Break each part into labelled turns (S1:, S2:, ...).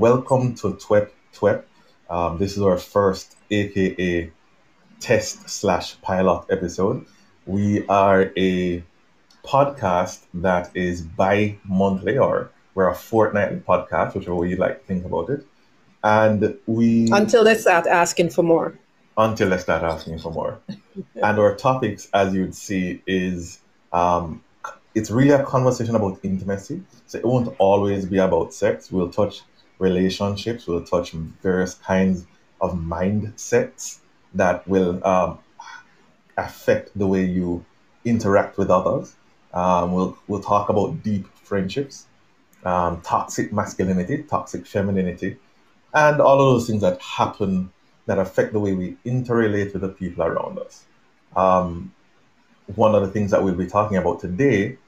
S1: Welcome to TWEP TWEP. Um, this is our first AKA test slash pilot episode. We are a podcast that is bi monthly or we're a fortnightly podcast, whichever way you like to think about it. And we
S2: until they start asking for more.
S1: Until they start asking for more. and our topics, as you'd see, is um, it's really a conversation about intimacy. So it won't always be about sex. We'll touch relationships. We'll touch various kinds of mindsets that will um, affect the way you interact with others. Um, we'll we'll talk about deep friendships, um, toxic masculinity, toxic femininity, and all of those things that happen that affect the way we interrelate with the people around us. Um, one of the things that we'll be talking about today,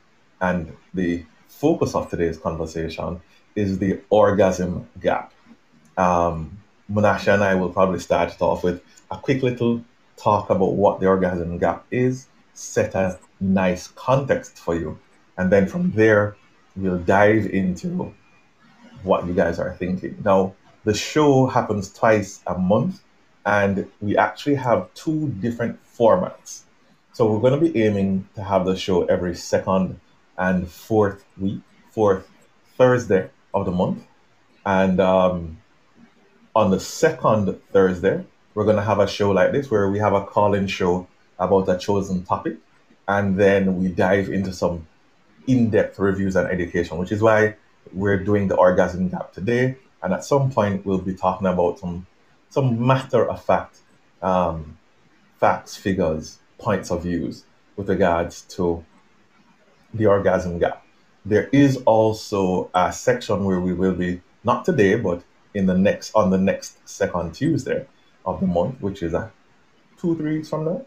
S1: and the focus of today's conversation, is the orgasm gap. Um, Menashe and I will probably start it off with a quick little talk about what the orgasm gap is, set a nice context for you, and then from there, we'll dive into what you guys are thinking. Now, the show happens twice a month, and we actually have two different formats. So we're going to be aiming to have the show every second and fourth week, fourth Thursday of the month. And um, on the second Thursday, we're going to have a show like this where we have a call in show about a chosen topic. And then we dive into some in depth reviews and education, which is why we're doing the orgasm gap today. And at some point, we'll be talking about some, some matter of fact um, facts, figures, points of views with regards to the orgasm gap. There is also a section where we will be, not today, but in the next on the next second Tuesday of the month, which is a two, three weeks from now.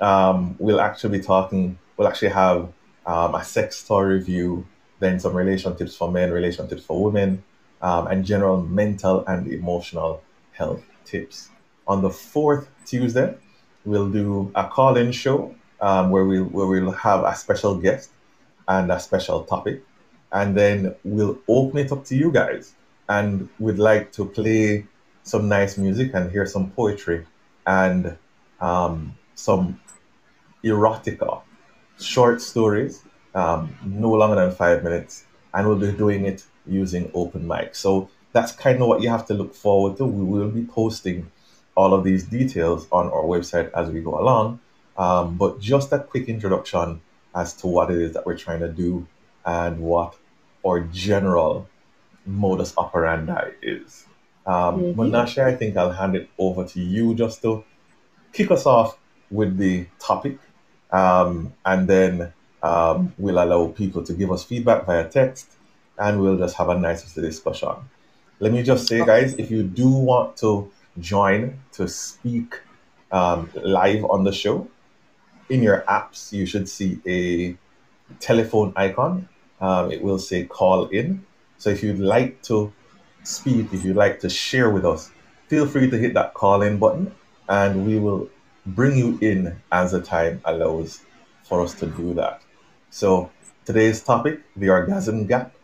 S1: Um, we'll actually be talking, we'll actually have um, a sex toy review, then some relation tips for men, relation tips for women, um, and general mental and emotional health tips. On the fourth Tuesday, we'll do a call-in show um, where we where we'll have a special guest and a special topic, and then we'll open it up to you guys, and we'd like to play some nice music and hear some poetry and um, some erotica, short stories, um, no longer than five minutes, and we'll be doing it using open mic. So that's kind of what you have to look forward to. We will be posting all of these details on our website as we go along. Um, but just a quick introduction as to what it is that we're trying to do and what our general modus operandi is. Um, mm-hmm. Menashe, I think I'll hand it over to you just to kick us off with the topic, um, and then um, we'll allow people to give us feedback via text, and we'll just have a nice discussion. Let me just say, guys, if you do want to join to speak um, live on the show, in your apps, you should see a telephone icon. Um, it will say call in. So if you'd like to speak, if you'd like to share with us, feel free to hit that call in button and we will bring you in as the time allows for us to do that. So today's topic, the orgasm gap,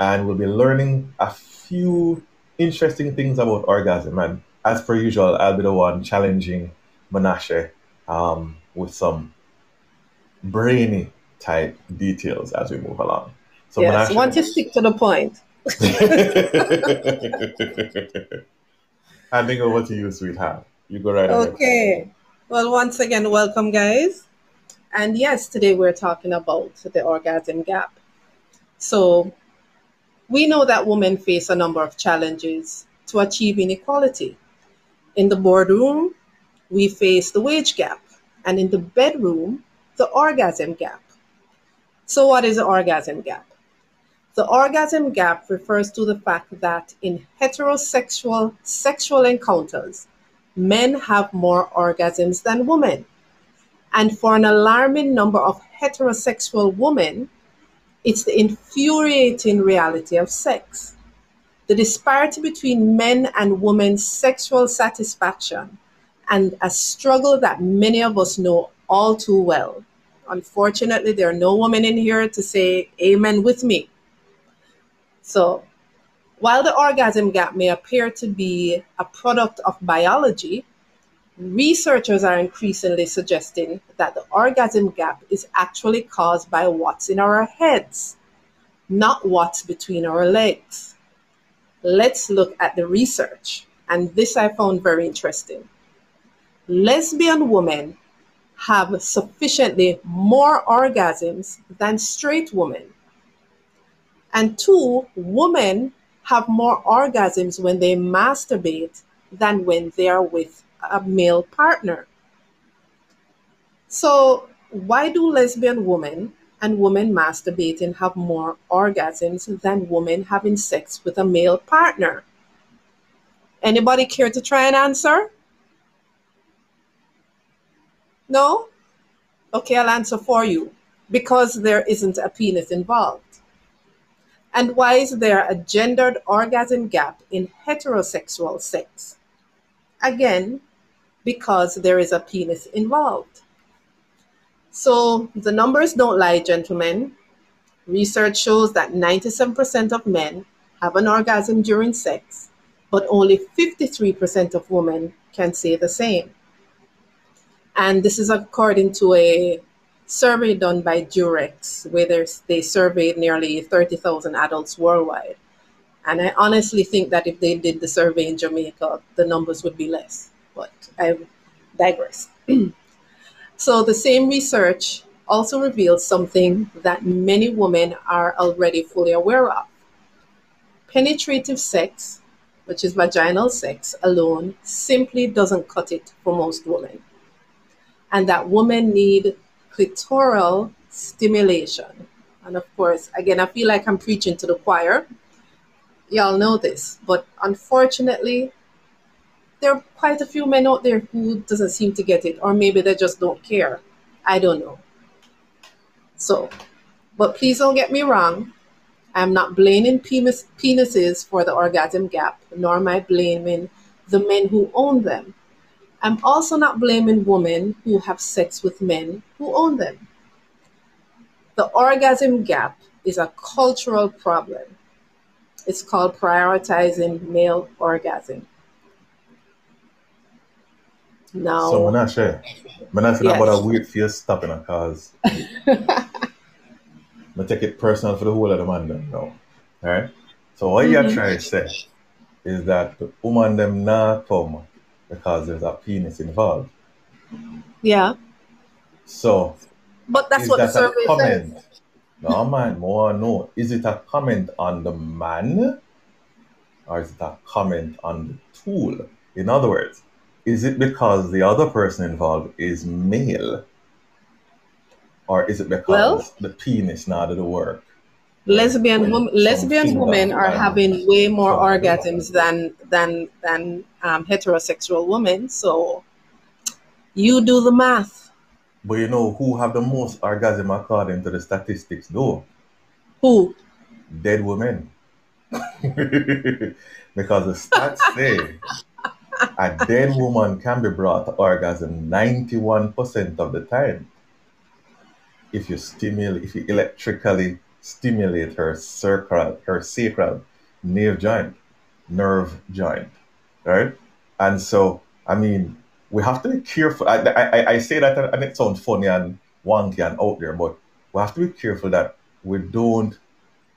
S1: and we'll be learning a few interesting things about orgasm. And as per usual, I'll be the one challenging Menashe um, with some brainy type details as we move along.
S2: So yes, want to stick to the point.
S1: Handing over to you, sweetheart. You go right ahead.
S2: Okay. Well, once again, welcome, guys. And yes, today we're talking about the orgasm gap. So, we know that women face a number of challenges to achieving equality. In the boardroom, we face the wage gap, and in the bedroom, the orgasm gap. So, what is the orgasm gap? The orgasm gap refers to the fact that in heterosexual sexual encounters, men have more orgasms than women. And for an alarming number of heterosexual women, it's the infuriating reality of sex. The disparity between men and women's sexual satisfaction and a struggle that many of us know all too well. Unfortunately, there are no women in here to say amen with me. So, While the orgasm gap may appear to be a product of biology, researchers are increasingly suggesting that the orgasm gap is actually caused by what's in our heads, not what's between our legs. Let's look at the research, and this I found very interesting. Lesbian women have sufficiently more orgasms than straight women. And two, women have more orgasms when they masturbate than when they are with a male partner. So, why do lesbian women and women masturbating have more orgasms than women having sex with a male partner? Anybody care to try and answer? No? Okay, I'll answer for you. Because there isn't a penis involved. And why is there a gendered orgasm gap in heterosexual sex? Again, because there is a penis involved. So the numbers don't lie, gentlemen. Research shows that 97% of men have an orgasm during sex, but only 53% of women can say the same. And this is according to a survey done by Durex, where they surveyed nearly 30,000 adults worldwide. And I honestly think that if they did the survey in Jamaica, the numbers would be less. But I digress. so the same research also reveals something that many women are already fully aware of. Penetrative sex, which is vaginal sex alone, simply doesn't cut it for most women. And that women need clitoral stimulation. And of course, again, I feel like I'm preaching to the choir. Y'all know this, but unfortunately, there are quite a few men out there who doesn't seem to get it, or maybe they just don't care. I don't know. So, but please don't get me wrong. I'm not blaming penis, penises for the orgasm gap, nor am I blaming the men who own them. I'm also not blaming women who have sex with men who own them. The orgasm gap is a cultural problem. It's called prioritizing male orgasm. Now,
S1: So Menashe, Menashe, yes. about a weird face stopping a cause. I take it personal for the whole of the man them now. Alright? So what mm-hmm. you're trying to say is that the woman them not come because there's a penis involved.
S2: Yeah.
S1: So,
S2: but that's what the survey comment? says.
S1: No, man, more no. Is it a comment on the man or is it a comment on the tool? In other words, is it because the other person involved is male? Or is it because well, the penis not do the work?
S2: Lesbian wom- lesbian women are having way more orgasms than than than um, heterosexual women. So you do the math.
S1: But you know who have the most orgasm according to the statistics, though?
S2: Who?
S1: Dead women. because the stats say a dead woman can be brought to orgasm 91% of the time if you stimulate, if you electrically stimulate her sacral, her sacral nerve joint, nerve joint, right? And so, I mean, we have to be careful. I, I, I say that and it sounds funny and wonky and out there, but we have to be careful that we don't,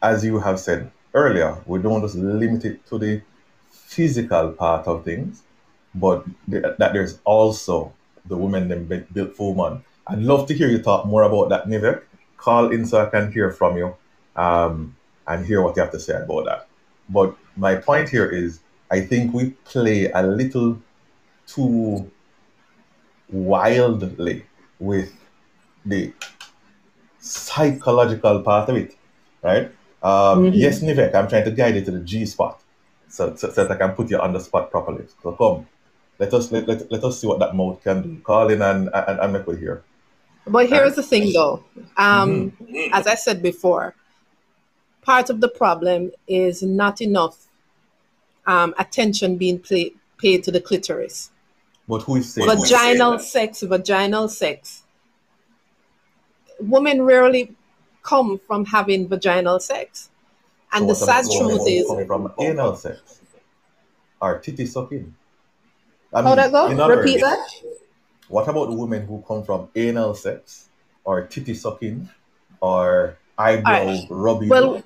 S1: as you have said earlier, we don't just limit it to the physical part of things, but that there's also the women them built for woman. I'd love to hear you talk more about that, Nivek, call in so I can hear from you um, and hear what you have to say about that. But my point here is I think we play a little too wildly with the psychological part of it, right? Um, mm-hmm. Yes, Nivek, I'm trying to guide you to the G spot so, so, so, that I can put you on the spot properly. So come, let us let, let, let us see what that mode can do. Call in and, and, and make we hear.
S2: But here's the thing, though. Um, mm-hmm. As I said before, part of the problem is not enough um, attention being play, paid to the clitoris.
S1: But who is saying
S2: vaginal sex? Vaginal sex. Women rarely come from having vaginal sex.
S1: So
S2: And the sad
S1: the
S2: truth is
S1: come from anal sex or titty sucking? I
S2: how that go? Repeat
S1: words,
S2: that.
S1: what about women who come from anal sex or titty sucking or
S2: All right.
S1: eyebrow rubbing?
S2: Well,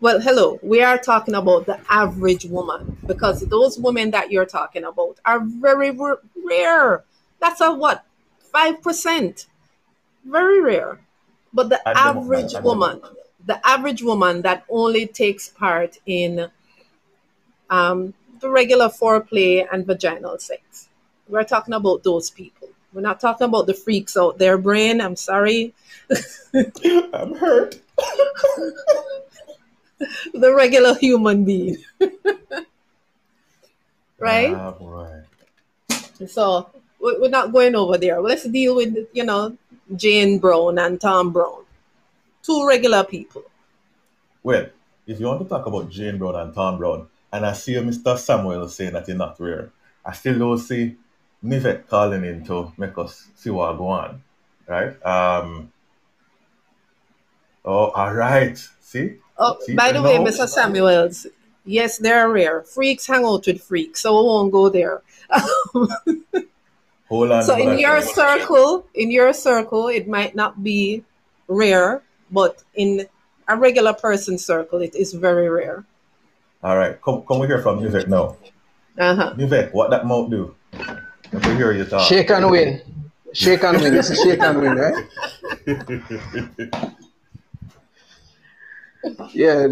S2: well, hello. We are talking about the average woman because those women that you're talking about are very r- rare. That's a what? 5%. Very rare. But the
S1: At the moment,
S2: average
S1: the
S2: woman, the average woman that only takes part in um, the regular foreplay and vaginal sex. We're talking about those people. We're not talking about the freaks out there, brain. I'm sorry.
S1: I'm hurt.
S2: The regular human being, right?
S1: Ah, boy.
S2: So we- we're not going over there. Let's deal with, you know, Jane Brown and Tom Brown. Two regular people.
S1: Well, if you want to talk about Jane Brown and Tom Brown, and I see Mr. Samuel saying that you're not rare, I still don't see Nivek calling in to make us see what go on. Right? Um, oh, all right. See?
S2: Oh,
S1: See,
S2: by
S1: you
S2: the way,
S1: know?
S2: Mr. Samuels, yes, they're rare. Freaks hang out with freaks, so we won't go there.
S1: Hold on.
S2: so in
S1: hold
S2: your
S1: on.
S2: circle, in your circle, it might not be rare, but in a regular person circle, it is very rare.
S1: All right. Come, come we hear from Nivek now.
S2: Uh-huh.
S1: Nivek, what that mouth do? Let me hear you talk.
S3: Shake and win. Shake and win. This is shake and win, right? Yeah.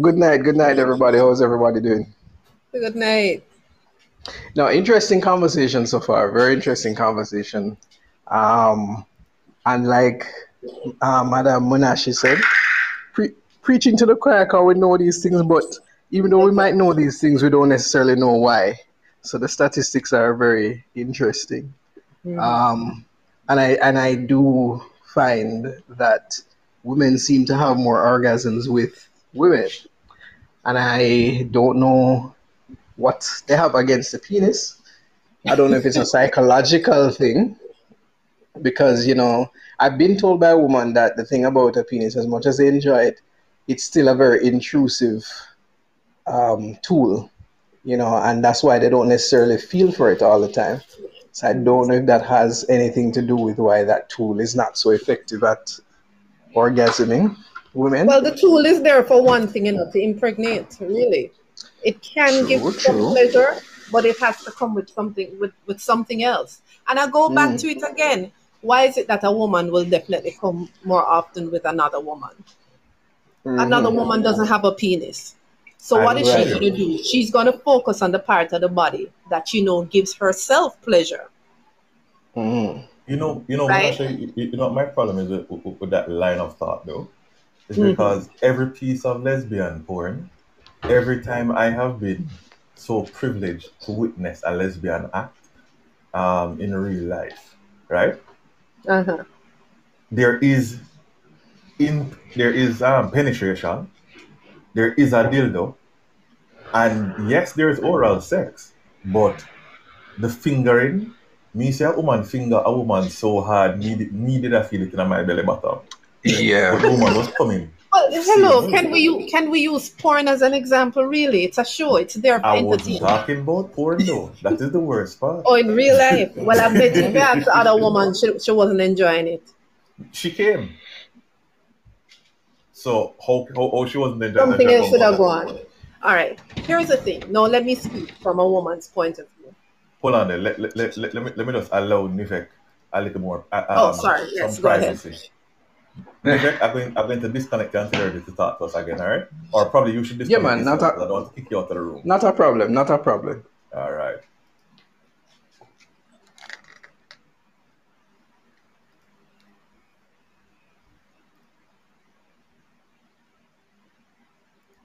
S3: Good night. Good night, everybody. How's everybody doing?
S2: Good night.
S3: Now, interesting conversation so far. Very interesting conversation. Um, and like uh, Madam Munashi said, pre- preaching to the choir, 'cause we know these things, but even though we might know these things, we don't necessarily know why. So the statistics are very interesting. Um, and I and I do find that women seem to have more orgasms with women, and I don't know what they have against the penis. I don't know if it's a psychological thing, because you know I've been told by a woman that the thing about a penis, as much as they enjoy it, it's still a very intrusive um, tool, you know, and that's why they don't necessarily feel for it all the time. So I don't know if that has anything to do with why that tool is not so effective at orgasming women.
S2: Well, the tool is there for one thing, you know, to impregnate, really. It can give
S3: True,
S2: some
S3: true.
S2: pleasure, but it has to come with something with, with something else. And I go back
S3: Mm.
S2: to it again. Why is it that a woman will definitely come more often with another woman? Another
S3: Mhm.
S2: woman doesn't have a penis. So what is she going to do? She's going to focus on the part of the body that you know gives herself pleasure.
S3: Mhm.
S1: You know, you know,
S2: Right.
S1: actually, you, you know, my problem is with, with, with that line of thought, though, is
S2: Mhm.
S1: because every piece of lesbian porn, every time I have been so privileged to witness a lesbian act um, in real life, right?
S2: Uh-huh.
S1: There is in there is um, penetration, there is a dildo, and yes, there is oral sex, but the fingering, me say oh, a woman finger oh, a woman so hard, needed needed I feel it in my belly button. But
S3: Yeah.
S1: the woman was coming.
S2: Well, hello.
S1: See,
S2: Can we u- can we use porn as an example? Really, it's a show. It's there for
S1: I wasn't
S2: entertainment.
S1: talking about porn though. That is the worst part.
S2: Oh, in real life. Well, I bet if you asked the other woman, she, she wasn't enjoying it.
S1: She came. So how how, how she wasn't enjoying
S2: it.
S1: Something
S2: else should have gone. All right. Here's the thing. Now, let me speak from a woman's point of view.
S1: Hold on there. Let, let, let, let, let me let me just allow Nivek a little more uh,
S2: Oh,
S1: um,
S2: sorry. Yes,
S1: some
S2: go ahead.
S1: Nivek, I'm going I'm going to disconnect you until ready to talk to us again, all right? Or probably you should disconnect.
S3: Yeah,
S1: man,
S3: not a-
S1: I don't want to kick you out of the room.
S3: Not a problem. Not a problem.
S1: All right.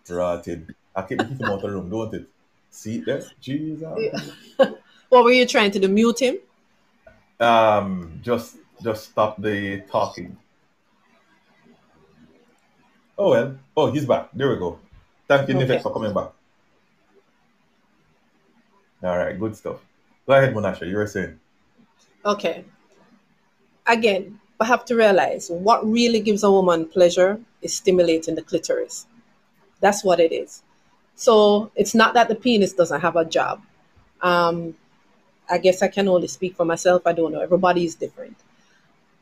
S1: Rotted. I keep kicking him out of the room, don't it? See it there? Jesus.
S2: What were you trying to do? Mute him?
S1: Um, just just stop the talking. Oh well. Oh, he's back. There we go. Thank you,
S2: Okay.
S1: Nivek, for coming back. All right, good stuff. Go ahead, Monasha. You were saying.
S2: Okay. Again, we have to realize what really gives a woman pleasure is stimulating the clitoris. That's what it is. So it's not that the penis doesn't have a job. Um, I guess I can only speak for myself. I don't know. Everybody is different.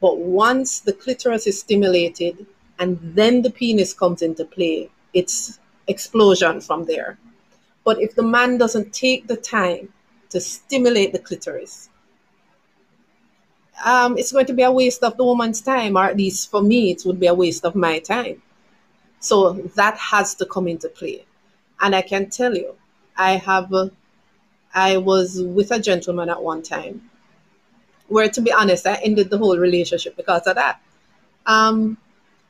S2: But once the clitoris is stimulated and then the penis comes into play, it's explosion from there. But if the man doesn't take the time to stimulate the clitoris, um, it's going to be a waste of the woman's time, or at least for me, it would be a waste of my time. So that has to come into play. And I can tell you, I have, uh, I was with a gentleman at one time where, to be honest, I ended the whole relationship because of that. Um,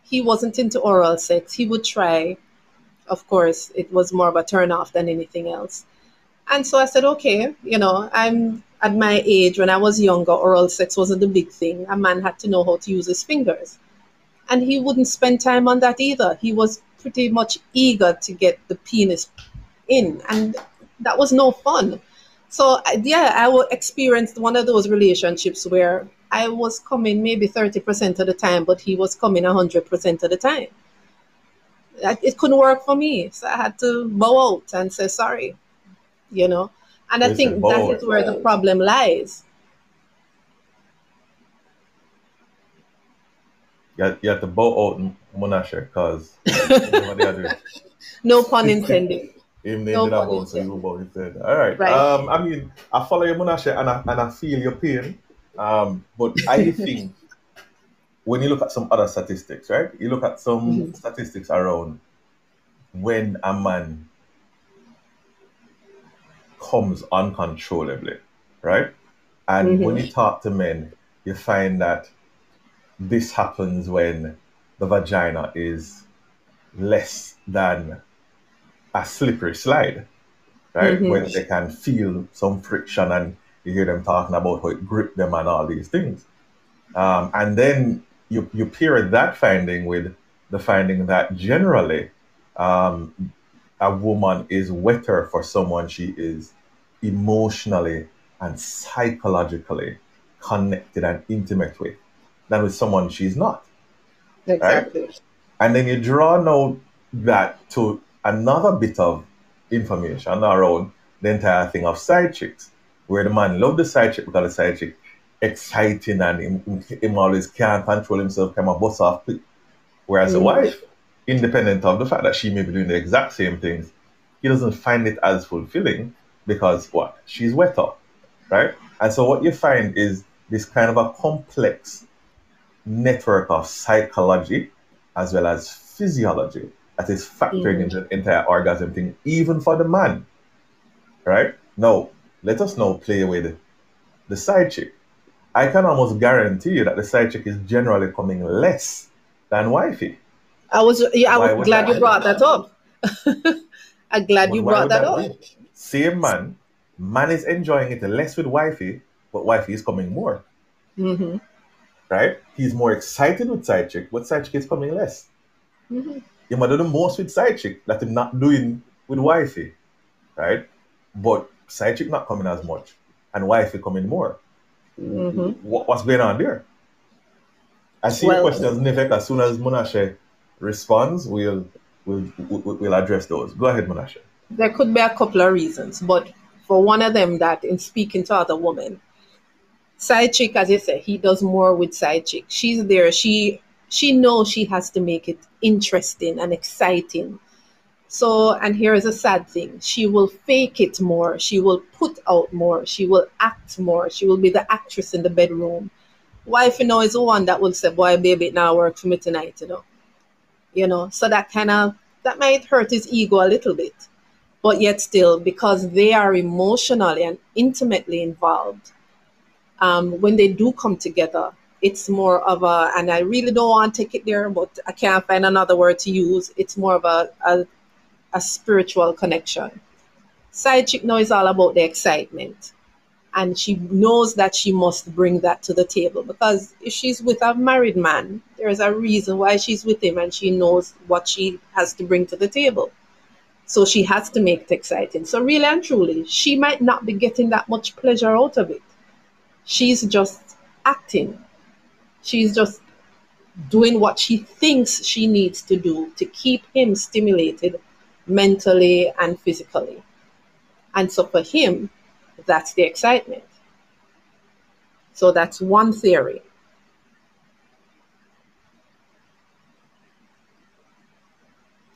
S2: he wasn't into oral sex. He would try. Of course, it was more of a turn off than anything else. And so I said, okay, you know, I'm at my age, when I was younger, oral sex wasn't a big thing. A man had to know how to use his fingers. And he wouldn't spend time on that either. He was pretty much eager to get the penis in. And that was no fun. So, yeah, I experienced one of those relationships where I was coming maybe 30% of the time, but he was coming 100% of the time. It couldn't work for me. So I had to bow out and say sorry, you know. And I think that is where the problem lies.
S1: You have, you have to bow out Monashe because
S2: no pun intended.
S1: Even they no did about so you bow instead. All right. right. Um, I mean, I follow your Monashe and I, and I feel your pain. Um, but I think when you look at some other statistics, right? You look at some mm-hmm. statistics around when a man comes uncontrollably, right? And mm-hmm. when you talk to men, you find that this happens when the vagina is less than a slippery slide, right? Mm-hmm. When they can feel some friction and you hear them talking about how it gripped them and all these things. Um, and then you, you pair that finding with the finding that generally um, a woman is wetter for someone she is emotionally and psychologically connected and intimate with than with someone she's not.
S2: Exactly.
S1: Right? And then you draw now that to another bit of information around the entire thing of side chicks, where the man love the side chick because the side chick exciting and him, him always can't control himself, come a bust off quick. Whereas mm-hmm. a wife, independent of the fact that she may be doing the exact same things, he doesn't find it as fulfilling because what? She's wetter, right? And so what you find is this kind of a complex network of psychology as well as physiology that is factoring mm. into the entire orgasm thing, even for the man. Right? Now, let us now play with the side chick. I can almost guarantee you that the side chick is generally coming less than wifey.
S2: I was yeah, I was glad you brought that up. I'm glad you brought that, that up.
S1: Same man, man is enjoying it less with wifey, but wifey is coming more.
S2: Mm-hmm.
S1: Right? He's more excited with side chick, but side chick is coming less. Mm-hmm. He might do the most with side chick that he's not doing with wifey. Right? But side chick not coming as much, and wifey coming more.
S2: Mm-hmm.
S1: What, what's going on there? I see well, questions, Nivek. As soon as Monashe responds, we'll, we'll we'll address those. Go ahead, Monashe
S2: there could be a couple of reasons, but for one of them, that in speaking to other women, side chick, as you said, he does more with side chick. She's there. She she knows she has to make it interesting and exciting. So, and here is a sad thing: she will fake it more. She will put out more. She will act more. She will be the actress in the bedroom. Wife, you know, is the one that will say, "Boy, baby, it now work for me tonight," you know. You know, so that kind of that might hurt his ego a little bit but yet still because they are emotionally and intimately involved um, when they do come together it's more of a and i really don't want to take it there but i can't find another word to use it's more of a, a, a spiritual connection side chick now is all about the excitement and she knows that she must bring that to the table because if she's with a married man there is a reason why she's with him and she knows what she has to bring to the table so she has to make it exciting. So, really and truly, she might not be getting that much pleasure out of it. She's just acting. She's just doing what she thinks she needs to do to keep him stimulated mentally and physically. And so for him, that's the excitement. So that's one theory.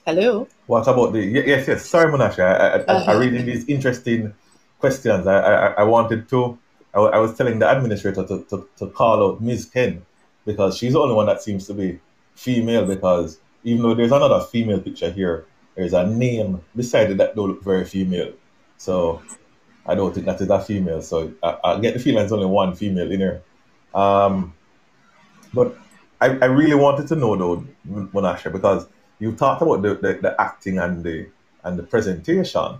S2: Hello.
S1: What about the yes, yes? Sorry, Monashe. I, I, uh-huh. I, reading these interesting questions. I, I, I wanted to. I, I was telling the administrator to, to, to call out Ms. Ken because she's the only one that seems to be female. Because even though there's another female picture here, there's a name beside it that don't look very female. So I don't think that is a female. So I, I get the feeling there's only one female in here. Um, but I, I really wanted to know though, Monashe, because you talked about the, the, the, acting and the and the presentation,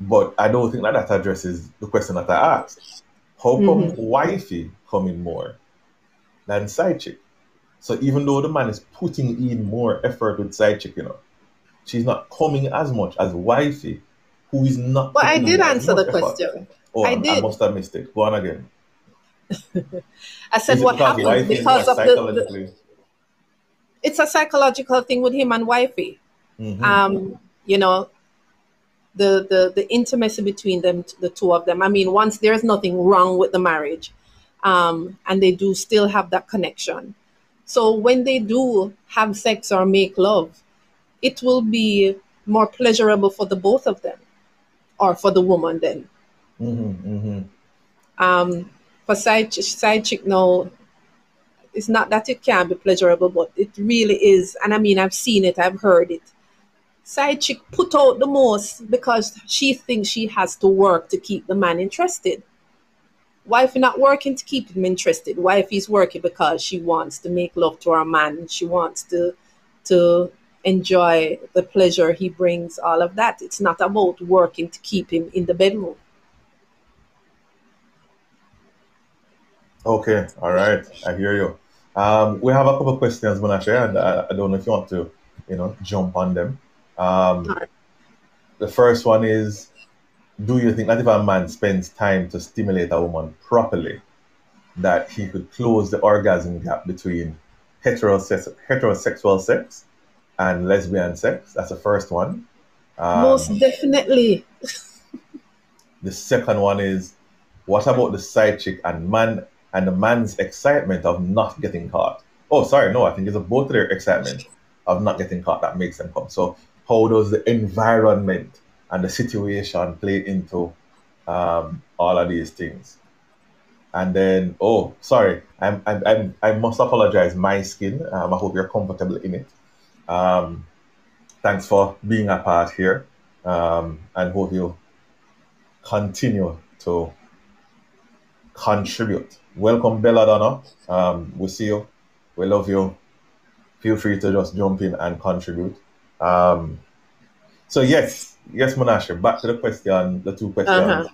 S1: but I don't think that that addresses the question that I asked. How come mm-hmm. wifey coming more than side chick? So even though the man is putting in more effort with side chick, you know, she's not coming as much as wifey, who is not.
S2: Well, I did answer the effort. question.
S1: Oh,
S2: I did.
S1: I must have missed it. Go on again.
S2: I said what happened because of the, the it's a psychological thing with him and wifey. Mm-hmm. Um, you know, the, the the intimacy between them, the two of them. I mean, once there's nothing wrong with the marriage, um, and they do still have that connection. So when they do have sex or make love, it will be more pleasurable for the both of them, or for the woman then.
S1: Mm-hmm, mm-hmm.
S2: Um, for side side chick, no, it's not that it can be pleasurable, but it really is. And I mean, I've seen it, I've heard it. Side chick put out the most because she thinks she has to work to keep the man interested. Wife not working to keep him interested. Wife is working because she wants to make love to her man. She wants to to enjoy the pleasure he brings, all of that. It's not about working to keep him in the bedroom.
S1: Okay, all right, I hear you. Um, we have a couple of questions, Monashe, and I, I, don't know if you want to, you know, jump on them. Um, right. The first one is, do you think that if a man spends time to stimulate a woman properly, that he could close the orgasm gap between heterosex- heterosexual sex and lesbian sex? That's the first one.
S2: Um, Most definitely.
S1: the second one is, what about the side chick and man and the man's excitement of not getting caught. Oh, sorry, no, I think it's both their excitement of not getting caught that makes them come. So, how does the environment and the situation play into um, all of these things? And then, oh, sorry, I'm, I'm, I'm, i must apologize. My skin. Um, I hope you're comfortable in it. Um, thanks for being a part here, um, and hope you continue to contribute welcome Belladonna. Um, we see you. We love you. Feel free to just jump in and contribute. Um, so yes, yes, Monashe. Back to the question, the two questions. Uh-huh.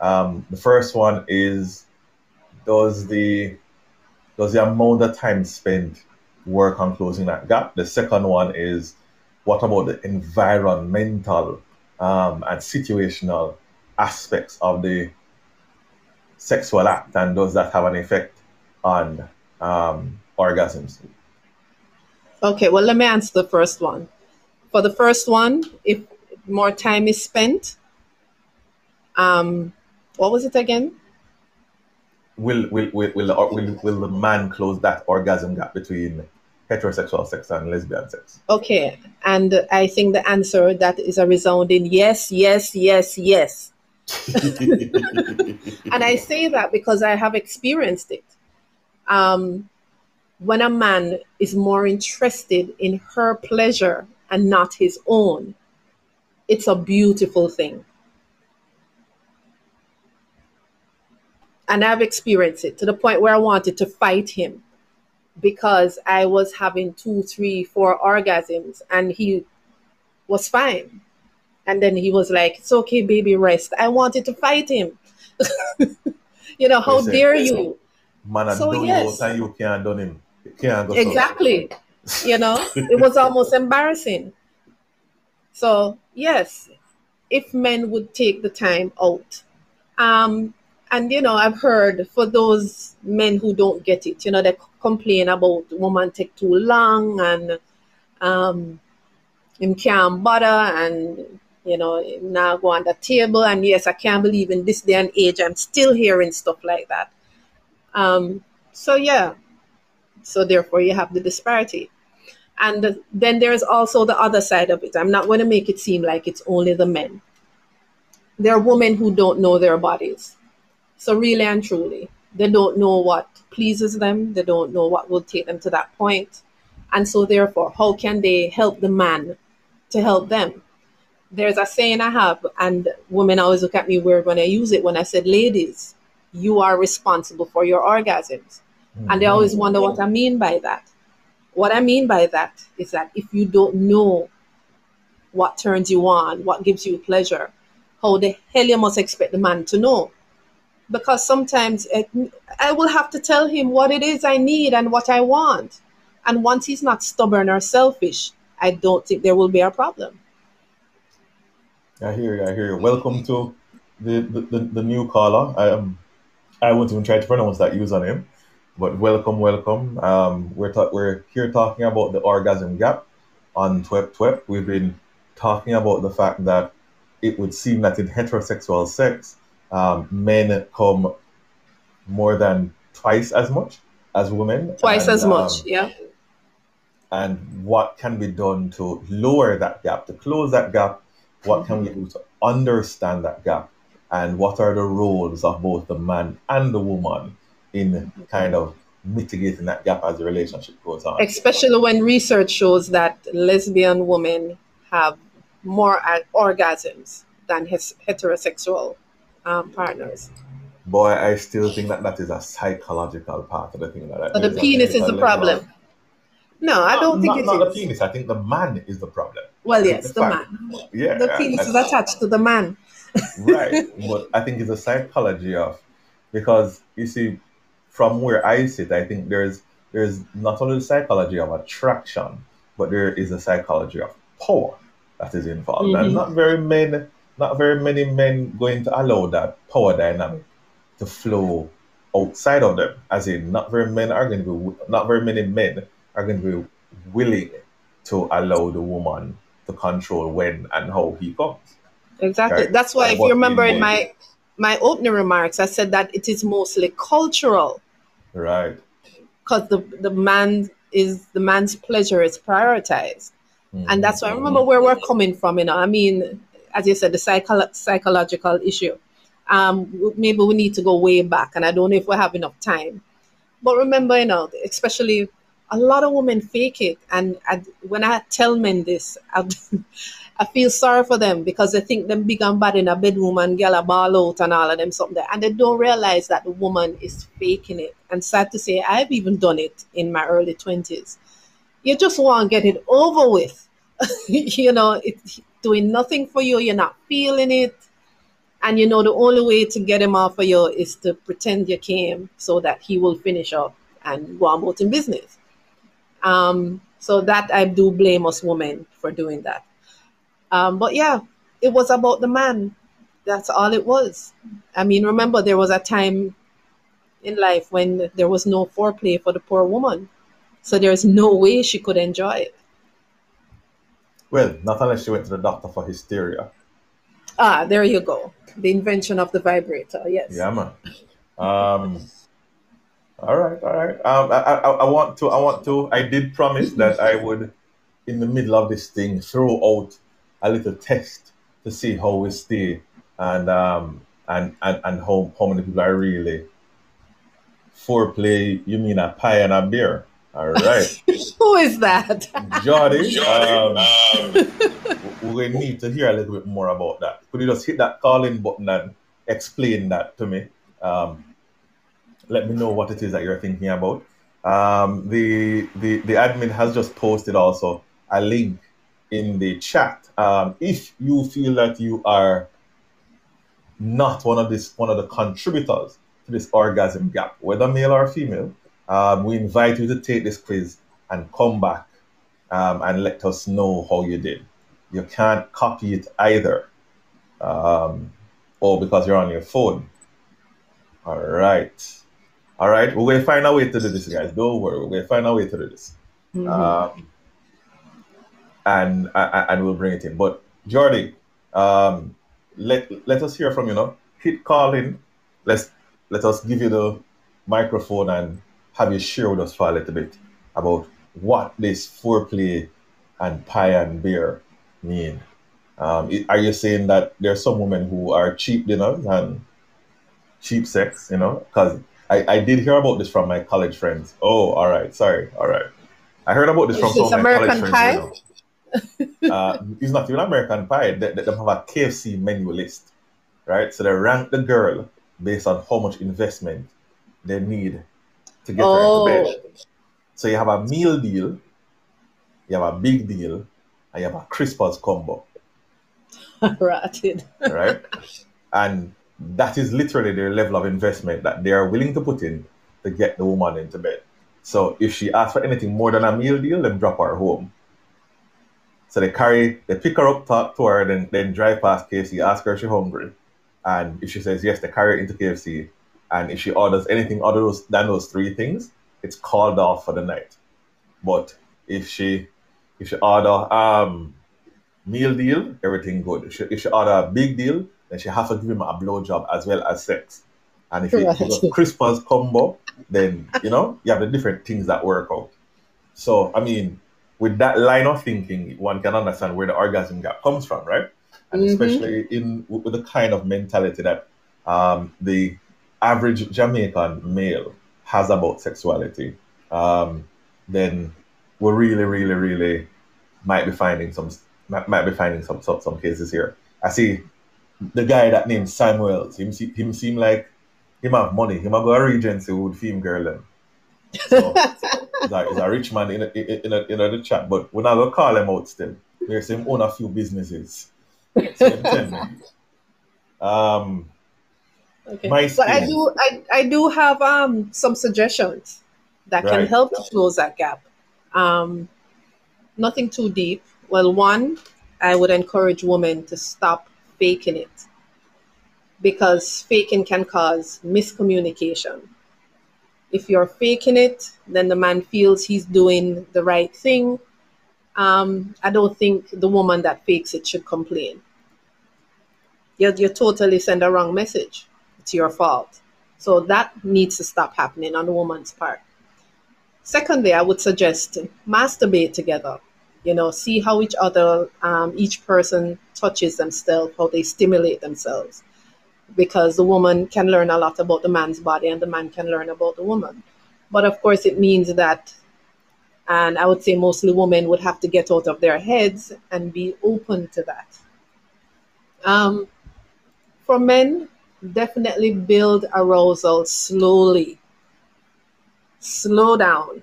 S1: Um, the first one is, does the does the amount of time spent work on closing that gap? The second one is, what about the environmental um, and situational aspects of the sexual act and does that have an effect on um, orgasms?
S2: Okay, well, let me answer the first one. For the first one, if more time is spent, um, what was it again?
S1: Will will will will, will, will the man close that orgasm gap between heterosexual sex and lesbian sex?
S2: Okay, and I think the answer that is a resounding yes, yes, yes, yes. and I say that because I have experienced it. Um, when a man is more interested in her pleasure and not his own, it's a beautiful thing. And I've experienced it to the point where I wanted to fight him because I was having two, three, four orgasms and he was fine. And then he was like, It's okay, baby, rest. I wanted to fight him. you know, how dare you?
S1: Man, so, yes. you, you can't done him. Can't
S2: exactly. you know, it was almost embarrassing. So, yes, if men would take the time out. Um, and you know, I've heard for those men who don't get it, you know, they complain about woman take too long and um, him can't butter and you know now go on the table. And yes i can't believe in this day and age i'm still hearing stuff like that. Um, so yeah. So therefore you have the disparity and then there's also the other side of it i'm not going to make it seem like it's only the men there are women who don't know their bodies so really and truly they don't know what pleases them they don't know what will take them to that point and so therefore how can they help the man to help them there's a saying I have, and women always look at me weird when I use it when I said, ladies, you are responsible for your orgasms. Mm-hmm. And they always wonder what I mean by that. What I mean by that is that if you don't know what turns you on, what gives you pleasure, how the hell you must expect the man to know? Because sometimes it, I will have to tell him what it is I need and what I want. And once he's not stubborn or selfish, I don't think there will be a problem.
S1: I hear you. I hear you. Welcome to the the, the, the new caller. I um, I won't even try to pronounce that username, but welcome, welcome. Um, we're ta- we're here talking about the orgasm gap on Twep Twep. We've been talking about the fact that it would seem that in heterosexual sex, um, men come more than twice as much as women.
S2: Twice and, as much, um, yeah.
S1: And what can be done to lower that gap, to close that gap, what can we do to understand that gap? And what are the roles of both the man and the woman in kind of mitigating that gap as the relationship goes on?
S2: Especially when research shows that lesbian women have more orgasms than his heterosexual um, partners.
S1: Boy, I still think that that is a psychological part of the thing. That
S2: so the penis is the problem. No, I don't think
S1: not,
S2: it's
S1: not the penis. I think the man is the problem.
S2: Well, yes, the, the man.
S1: Yeah,
S2: the penis is attached to the man.
S1: right, but I think it's a psychology of because you see, from where I sit, I think there's there's not only the psychology of attraction, but there is a psychology of power that is involved, mm-hmm. and not very men, not very many men going to allow that power dynamic to flow outside of them. As in, not very men are going to be, not very many men are going to be willing to allow the woman to control when and how he comes.
S2: Exactly. Right? That's why, and if you remember in my my opening remarks, I said that it is mostly cultural.
S1: Right.
S2: Because the the man is the man's pleasure is prioritized, mm-hmm. and that's why I remember where we're coming from. You know, I mean, as you said, the psycho- psychological issue. Um, maybe we need to go way back, and I don't know if we have enough time. But remember, you know, especially a lot of women fake it. And I, when I tell men this, I, I, feel sorry for them because they think them big and bad in a bedroom and get a ball out and all of them something. There. And they don't realize that the woman is faking it. And sad to say, I've even done it in my early 20s. You just want to get it over with. you know, it's doing nothing for you. You're not feeling it. And you know, the only way to get him off of you is to pretend you came so that he will finish up and go on about in business. Um, so that I do blame us women for doing that. Um, but yeah, it was about the man. That's all it was. I mean, remember there was a time in life when there was no foreplay for the poor woman. So there's no way she could enjoy it.
S1: Well, not unless she went to the doctor for hysteria.
S2: Ah, there you go. The invention of the vibrator, yes.
S1: Yeah, man. Um, all right, all right. Um, I, I, I want to, I want to. I did promise that I would, in the middle of this thing, throw out a little test to see how we stay and um and and, and how how many people are really foreplay. You mean a pie and a beer? All right.
S2: Who is that?
S1: Jordy. Um, we need to hear a little bit more about that. Could you just hit that calling button and explain that to me? Um, let me know what it is that you're thinking about. Um, the, the, the admin has just posted also a link in the chat. Um, if you feel that you are not one of this one of the contributors to this orgasm gap, whether male or female, um, we invite you to take this quiz and come back um, and let us know how you did. You can't copy it either, um, or because you're on your phone. All right. All right, we're going to find a way to do this, guys. Don't worry, we're going to find a way to do this. Mm-hmm. And and we'll bring it in. But Jordy, um, let let us hear from you. Know, hit call in. Let's let us give you the microphone and have you share with us for a little bit about what this foreplay and pie and beer mean. Um, are you saying that there are some women who are cheap dinners and cheap sex? You know, because I, I did hear about this from my college friends. Oh, all right, sorry, all right. I heard about this from some of my American college friends. Uh, it's not even American Pie. They, they, they have a KFC menu list, right? So they rank the girl based on how much investment they need to get oh. her into bed. So you have a meal deal, you have a big deal, and you have a Crispers combo.
S2: Right.
S1: right? And that is literally their level of investment that they are willing to put in to get the woman into bed. So if she asks for anything more than a meal deal, then drop her home. So they carry, they pick her up, talk to her, then then drive past KFC, ask her if she's hungry. And if she says yes, they carry her into KFC. And if she orders anything other than those three things, it's called off for the night. But if she if she order um meal deal, everything good. If she, if she order a big deal, then she has to give him a blowjob as well as sex. And if right. it's a Crispers combo, then you know you have the different things that work out. So I mean, with that line of thinking, one can understand where the orgasm gap comes from, right? And mm-hmm. especially in with the kind of mentality that um, the average Jamaican male has about sexuality, um, then we're really, really, really might be finding some might be finding some some, some cases here. I see the guy that named Samuels. Him him seem like him have money. Him have go a regency with film girl them. So he's, a, he's a rich man in a, in a, in a, the chat, but we're not gonna call him out still. There's him own a few businesses. So. Um
S2: Okay. My but I do I, I do have um some suggestions that right. can help to close that gap. Um nothing too deep. Well, one, I would encourage women to stop faking it because faking can cause miscommunication. If you're faking it, then the man feels he's doing the right thing. Um, I don't think the woman that fakes it should complain. You're, you're totally send a wrong message. It's your fault. So that needs to stop happening on the woman's part. Secondly, I would suggest masturbate together you know see how each other um, each person touches themselves how they stimulate themselves because the woman can learn a lot about the man's body and the man can learn about the woman. But of course it means that and i would say mostly women would have to get out of their heads and be open to that. Um, for men definitely build arousal slowly. Slow down.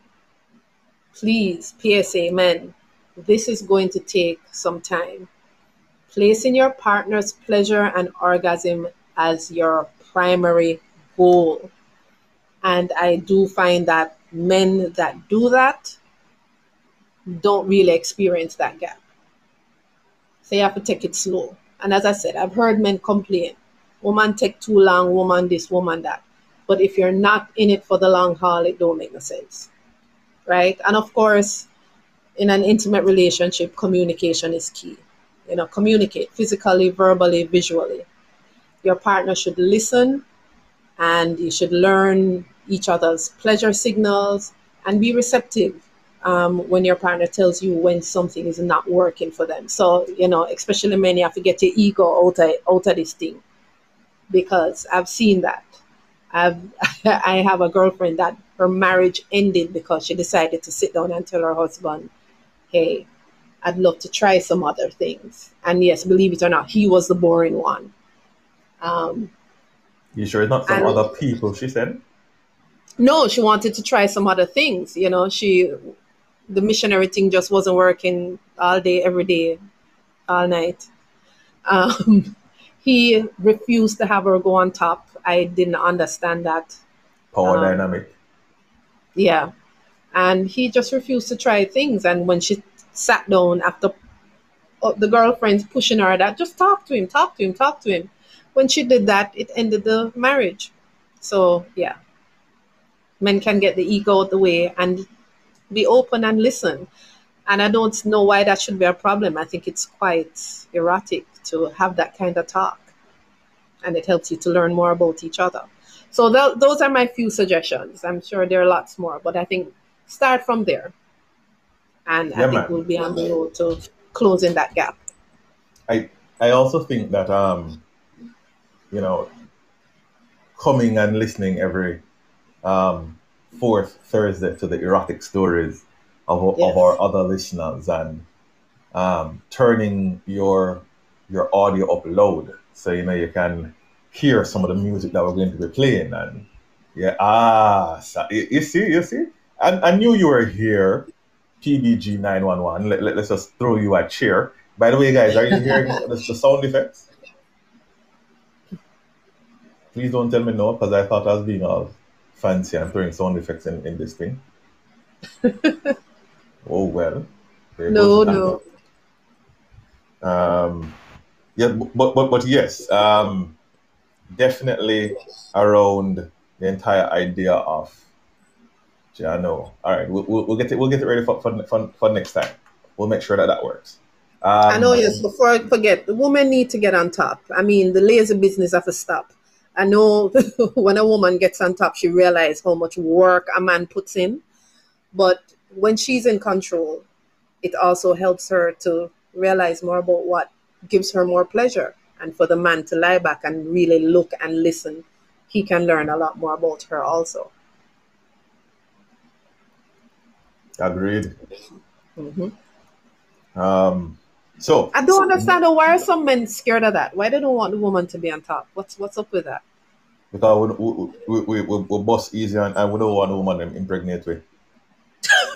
S2: Please psa men this is going to take some time. Placing your partner's pleasure and orgasm as your primary goal. And I do find that men that do that don't really experience that gap. So you have to take it slow. And as I said, I've heard men complain woman take too long, woman this, woman that. But if you're not in it for the long haul, it don't make no sense. Right? And of course, in an intimate relationship, communication is key. You know, communicate physically, verbally, visually. Your partner should listen and you should learn each other's pleasure signals and be receptive um, when your partner tells you when something is not working for them. So, you know, especially men, you have to get your ego out of, out of this thing because I've seen that. I've, I have a girlfriend that her marriage ended because she decided to sit down and tell her husband, hey, I'd love to try some other things. And yes, believe it or not, he was the boring one. Um,
S1: you sure it's not some other people, she said?
S2: No, she wanted to try some other things. You know, she, the missionary thing just wasn't working all day, every day, all night. Um, he refused to have her go on top. I didn't understand that.
S1: Power um, dynamic.
S2: Yeah and he just refused to try things. And when she sat down after uh, the girlfriends pushing her that just talk to him, talk to him, talk to him. When she did that, it ended the marriage. So yeah, men can get the ego out the way and be open and listen. And I don't know why that should be a problem. I think it's quite erotic to have that kind of talk. And it helps you to learn more about each other. So th- those are my few suggestions. I'm sure there are lots more, but I think start from there. And I think
S1: man.
S2: we'll be on the road to closing that gap.
S1: I I also think that um, you know, coming and listening every um, fourth Thursday to the erotic stories of, of our other listeners and um, turning your your audio up loud so you know you can hear some of the music that we're going to be playing and yeah ah so, you, you see you see? I, I knew you were here PBG 911 let, let, us just throw you a chair. By the way guys are you hearing the, the sound effects please don't tell me no because I thought I was being all fancy and throwing sound effects in, in this thing oh well
S2: No, no.
S1: Um, yeah, but but but yes, um, definitely around the entire idea of, yeah, no. All right, we'll, we'll, we'll get it. We'll get it ready for, for, for, for next time. We'll make sure that that works. Um,
S2: I know, yes, before I forget, the women need to get on top. I mean, the lazy business have to stop. I know when a woman gets on top, she realizes how much work a man puts in. But when she's in control, it also helps her to realize more about what gives her more pleasure. And for the man to lie back and really look and listen, he can learn a lot more about her also.
S1: Agreed.
S2: hmm
S1: Um, so
S2: I don't understand why are some men scared of that? Why they don't want the woman to be on top? What's what's up with that?
S1: because we we we, we, we, bust easy and, and we don't want a woman to impregnate with.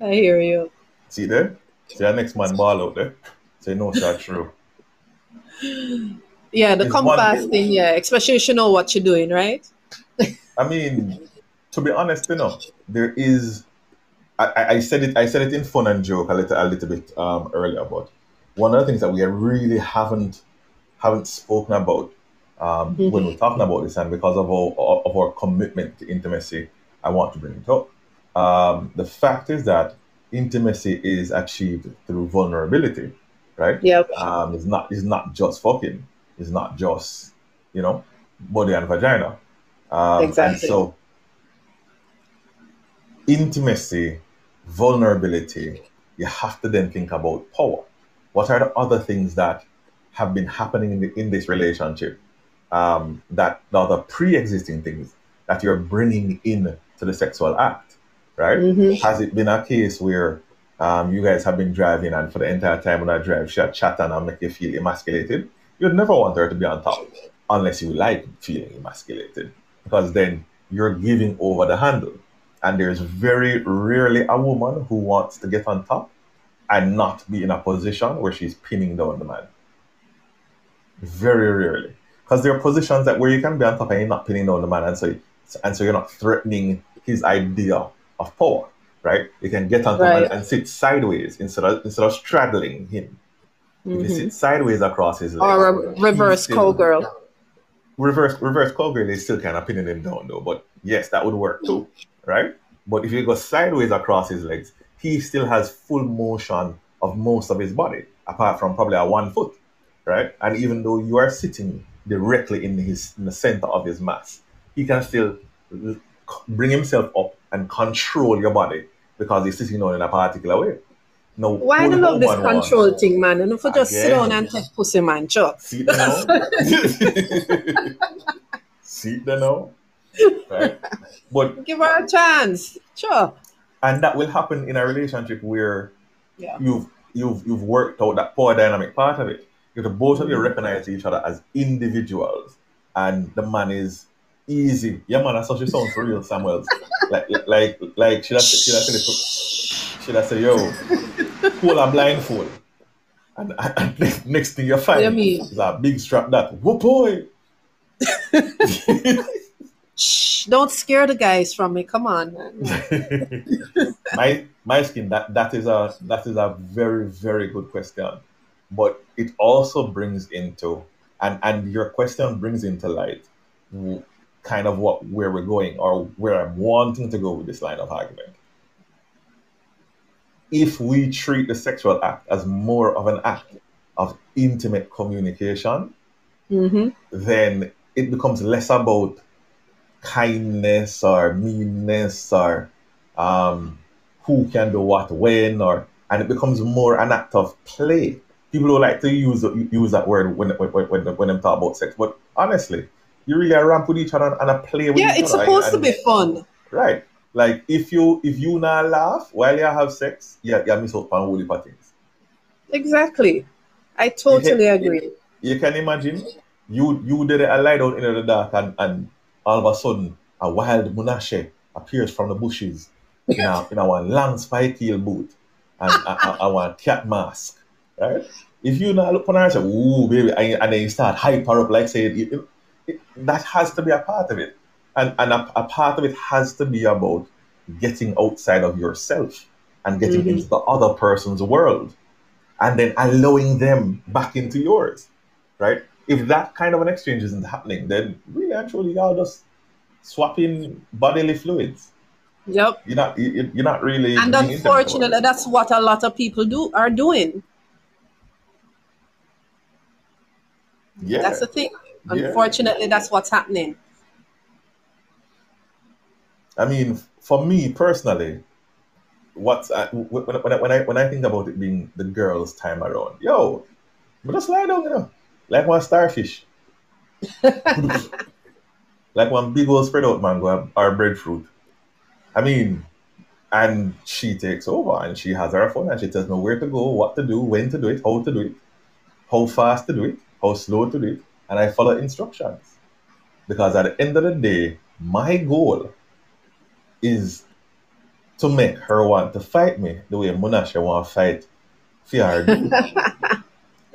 S2: I hear you.
S1: See there? See our next man ball out there. Say no, that's true.
S2: Yeah, the
S1: It's one-
S2: thing, yeah. Especially if you know what you're doing, right?
S1: I mean, to be honest, you know, there is. I, I- said it. I said it in fun and joke a little, a little bit um, earlier. But one of the things that we really haven't haven't spoken about um, when we're talking about this, and because of our of our commitment to intimacy, I want to bring it up. Um, the fact is that intimacy is achieved through vulnerability, right?
S2: Yep.
S1: um, it's not it's not just fucking. It's not just you know body and vagina. Um, And
S2: Exactly.
S1: so intimacy, vulnerability. You have to then think about power. What are the other things that have been happening in, the, in this relationship um, that the other pre-existing things that you're bringing in to the sexual act, right?
S2: Mhm.
S1: Has it been a case where um, you guys have been driving and for the entire time when I drive, she had chat and I make you feel emasculated? You'd never want her to be on top unless you like feeling emasculated because then you're giving over the handle. And there's very rarely a woman who wants to get on top and not be in a position where she's pinning down the man. Very rarely. Because there are positions that where you can be on top and you're not pinning down the man, and so and so you're not threatening his idea of power, right? You can get on top and,
S2: Right.
S1: and sit sideways instead of instead of straddling him. If you sit mm-hmm. sideways across his legs,
S2: Or a reverse cowgirl.
S1: reverse reverse cowgirl is still kind of pinning him down though, but yes, that would work too, right? But if you go sideways across his legs, he still has full motion of most of his body, apart from probably a one foot, right? And even though you are sitting directly in his in the center of his mass, he can still bring himself up and control your body because he's sitting down in a particular way. No,
S2: Why do
S1: the
S2: love this
S1: woman wants-
S2: control thing, man? And if you just sit
S1: Again.
S2: down and take pussy, man, sure.
S1: Now? See the now? Right? But
S2: Give her a chance. Sure.
S1: and that will happen in a relationship where
S2: Yeah.
S1: you've you've you've worked out that power dynamic part of it. If the both of you
S2: Mhm.
S1: recognize each other as individuals and the man is easy. Yeah man, that's how she sounds for real, Samuels. Like like like say should I say should I say yo pull a blindfold and, and next, next thing you find
S2: What do you
S1: is a big strap that whoa boy
S2: Shh, don't scare the guys from me. Come on,
S1: my my skin that that is a that is a very very good question but it also brings into and and your question brings into light kind of what where we're going or where I'm wanting to go with this line of argument. If we treat the sexual act as more of an act of intimate communication,
S2: Mm-hmm.
S1: then it becomes less about kindness or meanness or um, who can do what when or and it becomes more an act of play. People don't like to use use that word when when when, when them talk about sex, but honestly, you really are ramp with each other and, and a play with
S2: Yeah,
S1: each
S2: it's
S1: other.
S2: supposed
S1: and-
S2: to be fun.
S1: right. Like if you if you not laugh while you have sex, yeah, you miss out on whole heap things.
S2: Exactly. I totally
S1: Yeah.
S2: agree.
S1: You can imagine you you did a lie down in the dark and, and all of a sudden a wild monashe appears from the bushes in a in a one long spike heel boot and a, a, a one cat mask. Right? If you not look on her and say, ooh baby, and, and then you start hype her up like say it, it, it, that has to be a part of it. And and a, a part of it has to be about getting outside of yourself and getting
S2: Mhm.
S1: into the other person's world and then allowing them back into yours, right? If that kind of an exchange isn't happening, then really actually y'all just swapping bodily fluids.
S2: Yep.
S1: You're not you- you- you're not really.
S2: And unfortunately, that's what a lot of people do are doing.
S1: yeah,
S2: That's the thing.
S1: Yeah.
S2: Unfortunately, that's what's happening.
S1: I mean, for me personally, what I, uh, when, when, I, when I when I think about it being the girls' time around, yo, but just lie down, you know, like one starfish, like one big old spread out mango or breadfruit. I mean, and she takes over and she has her phone and she tells me where to go, what to do, when to do it, how to do it, how fast to do it, how slow to do it, and I follow instructions. Because at the end of the day, my goal is to make her want to fight me the way Munasha want to fight Fiardi.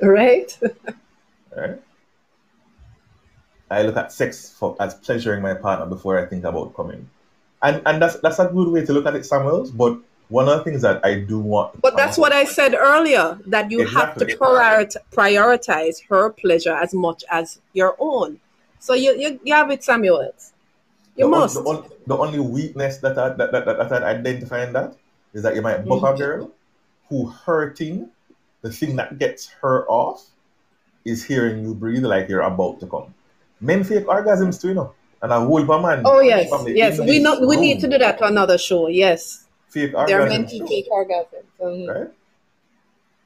S2: Right?
S1: right? I look at sex for, as pleasuring my partner before I think about coming. And and that's that's a good way to look at it, Samuels. But one of the things that I do want
S2: But that's what I said earlier that you
S1: Exactly.
S2: have to prioritize, prioritize her pleasure as much as your own. So you, you, you have it, Samuels. You
S1: the, on-
S2: must.
S1: the, on- the only weakness that I, that, that, that, that I identify in that is that you might book
S2: Mm-hmm.
S1: a girl who hurting, the thing that gets her off is hearing you breathe like you're about to come. Men fake orgasms too, you know. And a whole man.
S2: oh yes, yes. We know we need to do that to another show. Yes,
S1: Fake orgasms.
S2: they're
S1: orgasms
S2: meant to fake orgasms. Mhm.
S1: Right?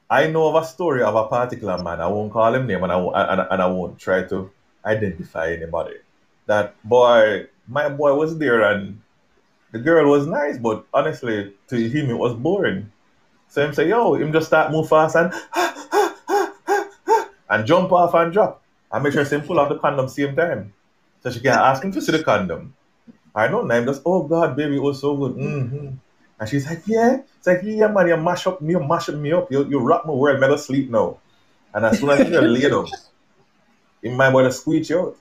S1: I know of a story of a particular man. I won't call him name and I won't, and, and I won't try to identify anybody. That boy, my boy was there and the girl was nice, but honestly, to him it was boring. So him say, yo, him just start move fast and and jump off and drop. And make sure him pull off the condom same time. So she can ask him to see the condom. I don't know, him just, oh God, baby, it was so good. hmm And she's like, yeah. It's like, yeah, man, you mash up me, you mash up me up. You, you rock my world, never sleep now. And as soon as you're laid down, in my boy to squeeze you out.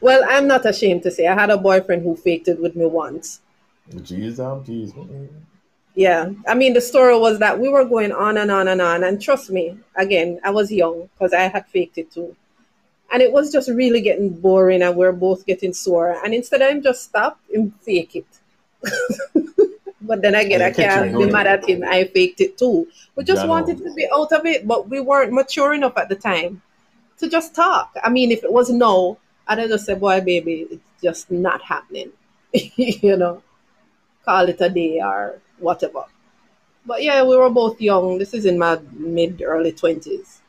S2: Well, I'm not ashamed to say I had a boyfriend who faked it with me once.
S1: Jeez, um, jeez. mm.
S2: Yeah, I mean the story was that we were going on and on and on, and trust me, again, I was young because I had faked it too, and it was just really getting boring, and we are both getting sore. And instead of him just stop, him fake it. but then again,
S1: And
S2: I can't be mad at him. I faked it too. We just
S1: I
S2: wanted to be out of it, but we weren't mature enough at the time to just talk. I mean, if it was no, I'd have just said, "Boy, baby, it's just not happening." you know, call it a day or whatever. But yeah, we were both young. This is in my mid early twenties.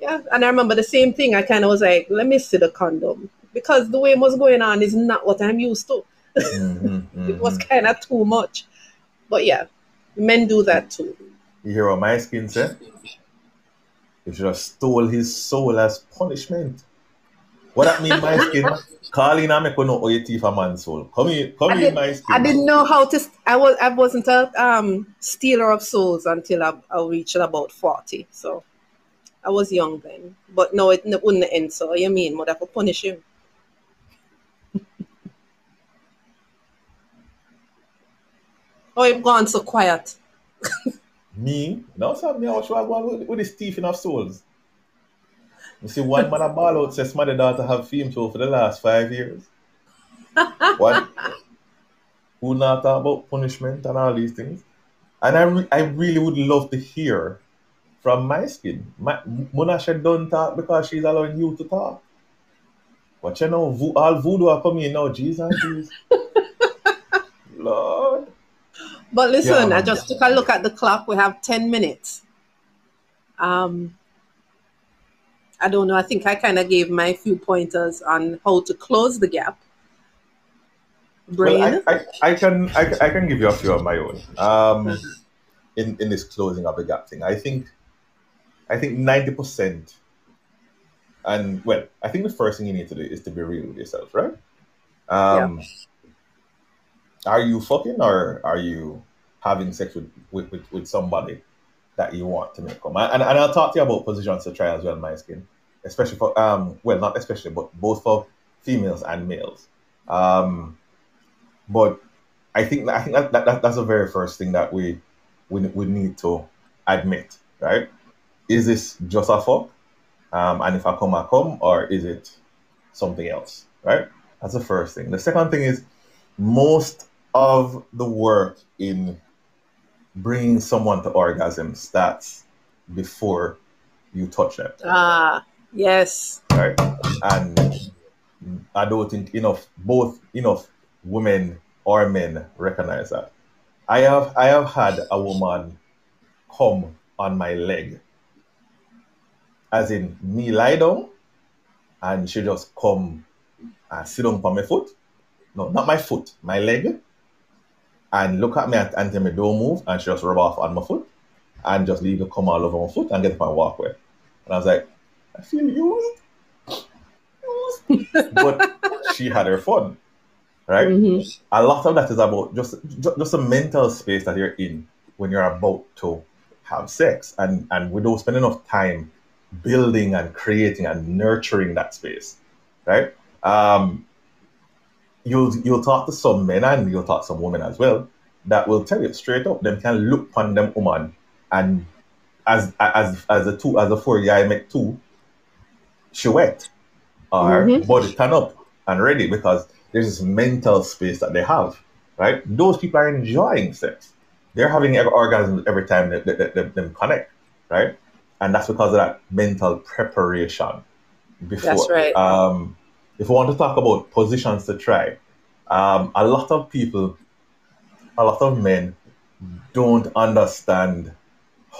S2: Yeah, and I remember the same thing. I kind of was like, "Let me see the condom," because the way it was going on is not what I'm used to.
S1: Mhm,
S2: It was
S1: mhm.
S2: kind of too much. But yeah, men do that too.
S1: You hear what my skin said? You should have stole his soul as punishment. What that mean, my skin? Calling and make no owe thief a man's soul. Come here, come
S2: I did-
S1: my skin.
S2: I didn't know how to. I was. I wasn't a um, stealer of souls until I, I reached about forty. So I was young then. But no, it n- wouldn't end. So you mean have to punish him? oh, it gone so quiet.
S1: Me? No, sir, me, I was sure I go with, with this thief of souls. You see, one man a ball out says my daughter have fame show for the last five years. what? Who not talk about punishment and all these things? And I, re- I really would love to hear from my skin. My, Monasha don't talk because she's allowing you to talk. But you know, vo- all voodoo are coming now. Jesus, Jesus. Lord.
S2: But listen,
S1: Yeah.
S2: I just took a look at the clock. We have 10 minutes. Um, I don't know. I think I kind of gave my few pointers on how to close the gap. Brain.
S1: Well, I, I, I can I, can- I can give you a few of my own. Um, in in this closing of the gap thing, I think I think ninety percent. And well, I think the first thing you need to do is to be real with yourself, right? Um, Are you fucking or are you having sex with, with, with, with somebody that you want to make come? And, and I'll talk to you about positions to try as well, my skin, especially for um well not especially but both for females and males. Um, but I think I think that, that, that that's the very first thing that we we, we need to admit, right? Is this just a fuck? Um, and if I come, I come, or is it something else, right? That's the first thing. The second thing is most of the work in bringing someone to orgasm starts before you touch them
S2: ah, yes.
S1: right? And I don't think enough, both enough women or men recognize that. I have I have had a woman come on my leg, as in me lie down, and she just come and sit on my foot. No, not my foot, my leg, and look at me and, and tell me don't move, and she just rub off on my foot, and just leave it come all over my foot and get up and walk away. And I was like, I feel used but she had her fun, right?
S2: Mhm.
S1: A lot of that is about just ju- just a mental space that you're in when you're about to have sex, and and we don't spend enough time building and creating and nurturing that space, right? Um, you'll you'll talk to some men and you'll talk to some women as well that will tell you straight up them can look upon them woman and as as as a two as a four guy make two, she wet or
S2: Mhm.
S1: body turn up and ready because there's this mental space that they have, right? Those people are enjoying sex. They're having orgasms every time they, they, they, they, them connect, right? And that's because of that mental preparation before.
S2: That's right.
S1: Um, if we want to talk about positions to try, um, a lot of people, a lot of men don't understand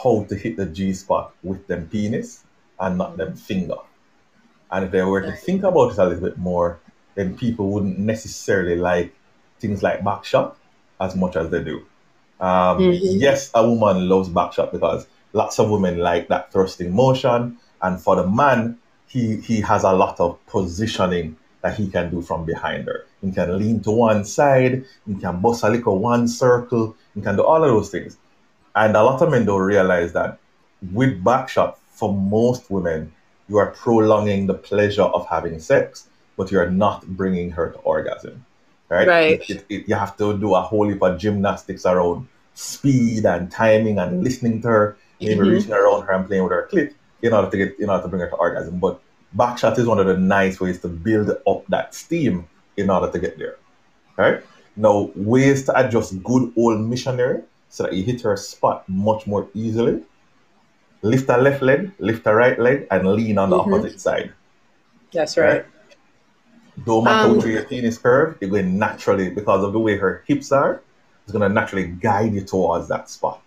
S1: how to hit the G spot with them penis and not them finger. And if they were to think about it a little bit more, then people wouldn't necessarily like things like back shot as much as they do. Um,
S2: Mhm.
S1: Yes, a woman loves back shot because lots of women like that thrusting motion, and for the man, he he has a lot of positioning that he can do from behind her. He can lean to one side, he can bust a little one circle, he can do all of those things. And a lot of men don't realize that with back shot, for most women, you are prolonging the pleasure of having sex, but you're not bringing her to orgasm. Right?
S2: Right.
S1: It, it, you have to do a whole heap of gymnastics around speed and timing and listening to her, maybe
S2: Mhm.
S1: reaching around her and playing with her clit in order to get in order to bring her to orgasm. But backshot is one of the nice ways to build up that steam in order to get there. Right? Now, ways to adjust good old missionary so that you hit her spot much more easily. Lift her left leg, lift her right leg, and lean on the
S2: Mhm.
S1: opposite side.
S2: That's right.
S1: Don't matter
S2: Um,
S1: which way your penis curve, you're going naturally because of the way her hips are. It's gonna naturally guide you towards that spot.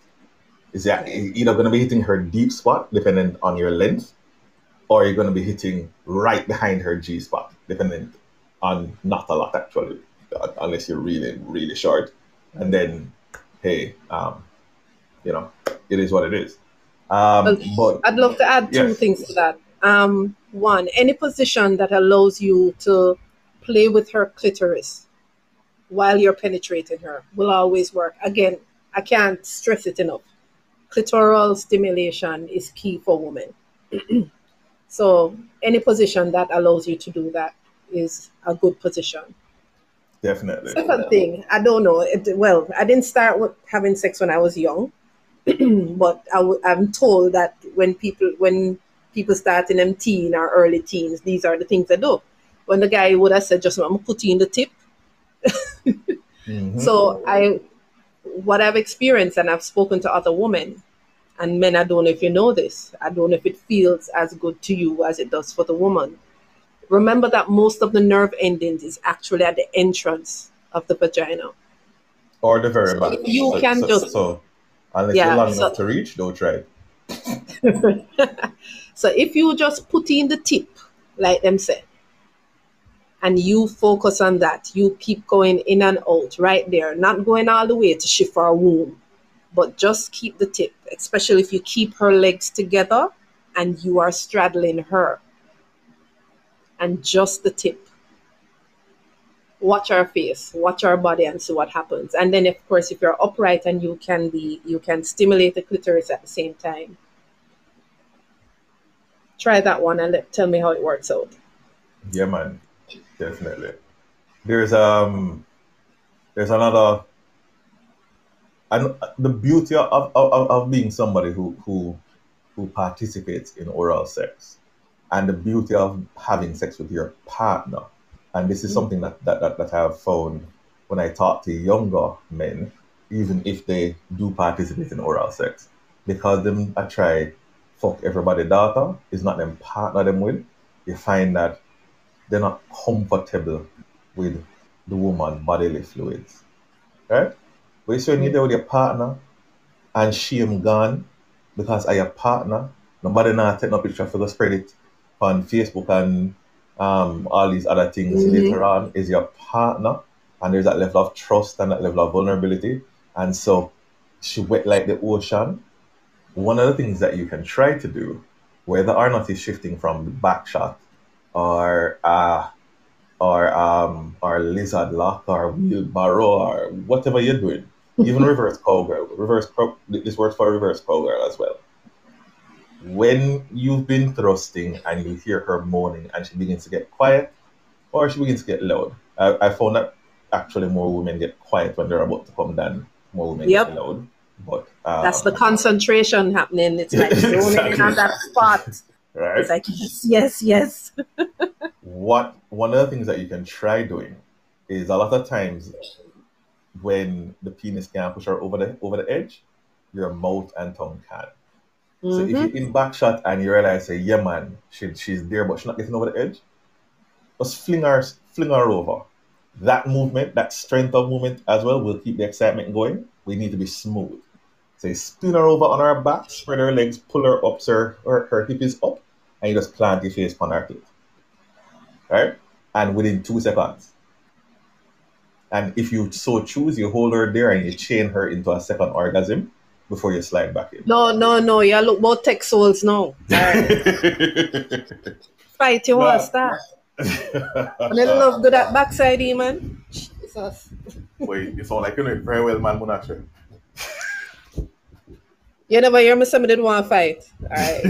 S1: Is that either gonna be hitting her deep spot, depending on your length, or you're gonna be hitting right behind her G spot, depending on not a lot actually, unless you're really really short. And then, hey, um, you know, it is what it is. Um,
S2: Well,
S1: but
S2: I'd love to add two
S1: Yes.
S2: things to that. Um, one, any position that allows you to play with her clitoris while you're penetrating her will always work. Again, I can't stress it enough. Clitoral stimulation is key for women. so, any position that allows you to do that is a good position.
S1: definitely,
S2: Second thing, I don't know. It, well, I didn't start with having sex when I was young, but I w- I'm told that when people, when people start in them teen or early teens, these are the things they do. When the guy would have said, just I'm putting in the tip.
S1: Mhm.
S2: So I, what I've experienced, and I've spoken to other women and men. I don't know if you know this. I don't know if it feels as good to you as it does for the woman. Remember that most of the nerve endings is actually at the entrance of the vagina.
S1: or the very
S2: So
S1: back.
S2: you
S1: so,
S2: can
S1: so,
S2: just-
S1: so unless
S2: Yeah,
S1: you're long
S2: so-
S1: enough to reach, don't try. it.
S2: so if you just put in the tip, like them say, and you focus on that, you keep going in and out right there, not going all the way to shift her womb, but just keep the tip, especially if you keep her legs together and you are straddling her. And just the tip. Watch our face, watch our body, and see what happens. And then, of course, if you're upright and you can be, you can stimulate the clitoris at the same time try that one and let, tell me how it works out.
S1: Yeah, man, definitely. There's um, there's another, and the beauty of, of, of, being somebody who who who participates in oral sex, and the beauty of having sex with your partner, and this is
S2: Mm.
S1: something that that, that, that I have found when I talk to younger men, even if they do participate in oral sex, because them I try fuck everybody daughter is not them partner them with, you find that they're not comfortable with the woman bodily fluids. Right? But you see when you're there with your partner and shame gone because I your partner, nobody now take no picture for go spread it on Facebook and um, all these other things
S2: Mhm.
S1: later on is your partner and there's that level of trust and that level of vulnerability. And so she went like the ocean. One of the things that you can try to do, whether or not it's shifting from the back shot or uh or um or lizard lock or wheelbarrow or whatever you're doing. Even reverse cowgirl. Reverse cow- this works for reverse cowgirl as well. When you've been thrusting and you hear her moaning and she begins to get quiet or she begins to get loud. I, I found that actually more women get quiet when they're about to come than more women
S2: Yep.
S1: get loud. But um,
S2: That's the concentration happening. It's like zoning in
S1: Exactly.
S2: on that spot.
S1: right.
S2: It's like yes, yes, yes.
S1: what one of the things that you can try doing is a lot of times when the penis can push her over the over the edge, your mouth and tongue can. So if you're mm-hmm. in back shot and you realize, say, yeah, man, she, she's there, but she's not getting over the edge, just fling her, fling her over. That movement, that strength of movement as well, will keep the excitement going. We need to be smooth. So you spin her over on her back, spread her legs, pull her up, so her, her, hip is up, and you just plant your face on her clit. Right? And within two seconds. And if you so choose, you hold her there and you chain her into a second orgasm before you slide back in.
S2: No, no, no. You look both tech souls now. Fight you want to start. And I love good at backside, eh, man. Jesus.
S1: Wait, it's all like you know it very well, man, Munache.
S2: You never hear me somebody did want to fight. All right.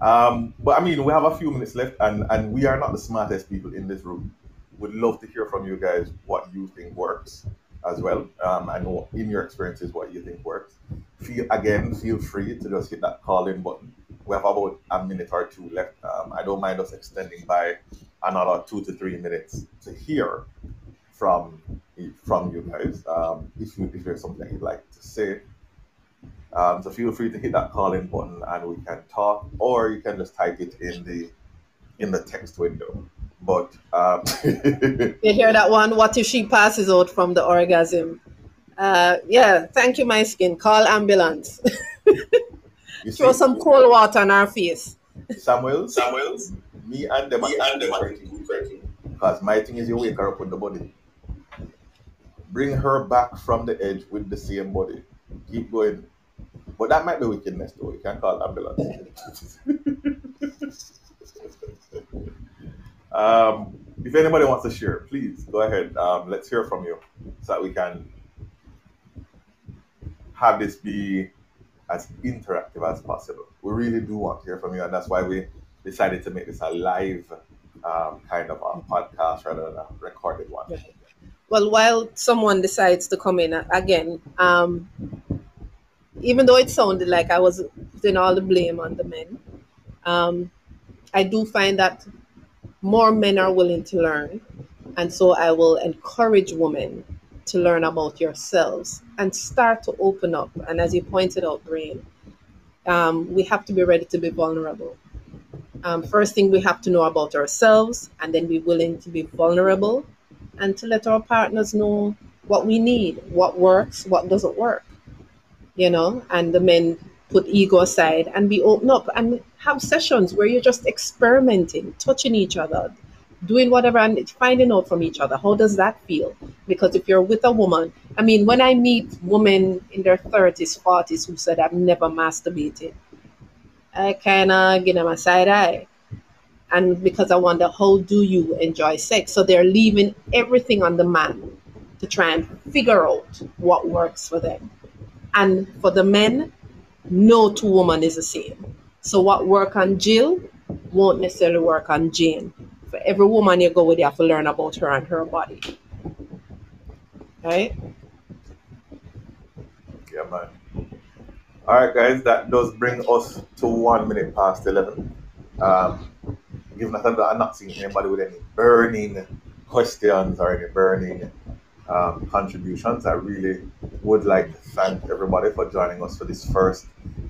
S1: um, but I mean, we have a few minutes left, and, and we are not the smartest people in this room. Would love to hear from you guys what you think works as well. Um, I know in your experiences what you think works. Feel again, feel free to just hit that call in button. We have about a minute or two left. Um, I don't mind us extending by another two to three minutes to hear from from you guys. Um, if you if there's something you'd like to say, um, so feel free to hit that call in button and we can talk, or you can just type it in the in the text window. But um,
S2: You hear that one? What if she passes out from the orgasm? Uh, yeah, thank you, my skin. Call ambulance.
S1: you
S2: Throw
S1: see,
S2: some cold water on her face.
S1: Samuel,
S4: Samuel,
S1: me and them,
S4: me and them are
S1: because my thing is you wake her up with the body, bring her back from the edge with the same body, keep going. But that might be wickedness, though. You can call ambulance. um, if anybody wants to share, please go ahead. Um, let's hear from you so that we can have this be as interactive as possible. We really do want to hear from you, and that's why we decided to make this a live um, kind of a podcast rather than a recorded one.
S2: Well, while someone decides to come in uh, again, um, even though it sounded like I was putting all the blame on the men. Um, I do find that more men are willing to learn. And so I will encourage women to learn about yourselves and start to open up. And as you pointed out, Brain, um, we have to be ready to be vulnerable. Um, first thing we have to know about ourselves and then be willing to be vulnerable and to let our partners know what we need, what works, what doesn't work. You know, and the men put ego aside and be open up and have sessions where you're just experimenting, touching each other, doing whatever and finding out from each other. How does that feel? Because if you're with a woman, I mean, when I meet women in their 30s, 40s who said, I've never masturbated, I kind of give them a side eye. And because I wonder, how do you enjoy sex? So they're leaving everything on the man to try and figure out what works for them. And for the men, no two women is the same. So what work on Jill won't necessarily work on Jane. For every woman you go with, you have to learn about her and her body. Right?
S1: Yeah, man. All right, guys, that does bring us to one minute past 11. Um, given that I'm not seeing anybody with any burning questions or any burning um, contributions, I really would like to thank everybody for joining us for this first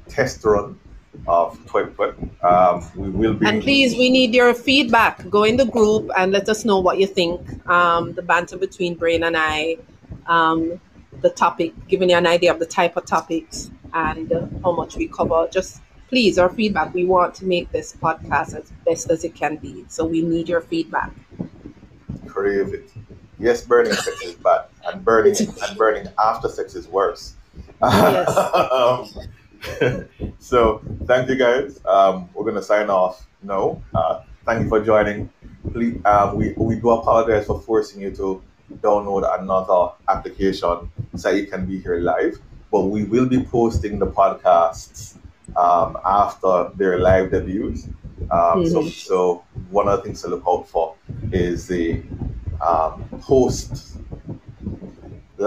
S1: test run of Twit. Um, we will be.
S2: And please, we need your feedback. Go in the group and let us know what you think. Um, the banter between Brain and I, um, the topic, giving you an idea of the type of topics and uh, how much we cover. Just please, our feedback. We want to make this podcast as best as it can be. So we need your feedback.
S1: Crave it. Yes, burning sex is bad, and burning and burning after sex is worse.
S2: Yes.
S1: So thank you guys. Um, we're gonna sign off now. Uh, thank you for joining. Please, um, we we do apologize for forcing you to download another application so you can be here live. But we will be posting the podcasts um, after their live debuts. Um, So so one of the things to look out for is the um, post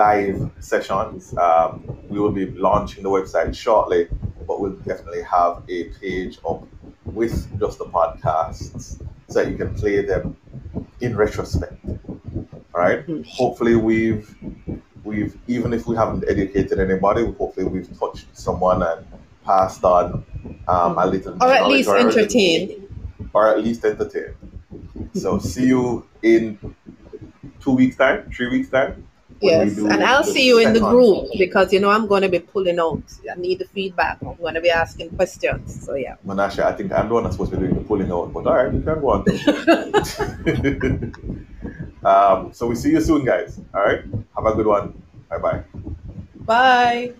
S1: live sessions. Um, we will be launching the website shortly, but we'll definitely have a page up with just the podcasts so that you can play them in retrospect. All right.
S2: Mhm.
S1: Hopefully, we've we've even if we haven't educated anybody, hopefully we've touched someone and passed on um, a little,
S2: Or at least
S1: or a little-
S2: entertain.
S1: or at least entertain. So see you in two weeks time, three weeks time.
S2: Yes, and I'll see you in the group because you know I'm going to be pulling out. I need the feedback. I'm going to be asking questions. So yeah.
S1: Manasha, I think I'm the one that's supposed to be doing the pulling out, but all right, you can go on. um, so we see you soon, guys. All right, have a good one. Bye bye.
S2: Bye.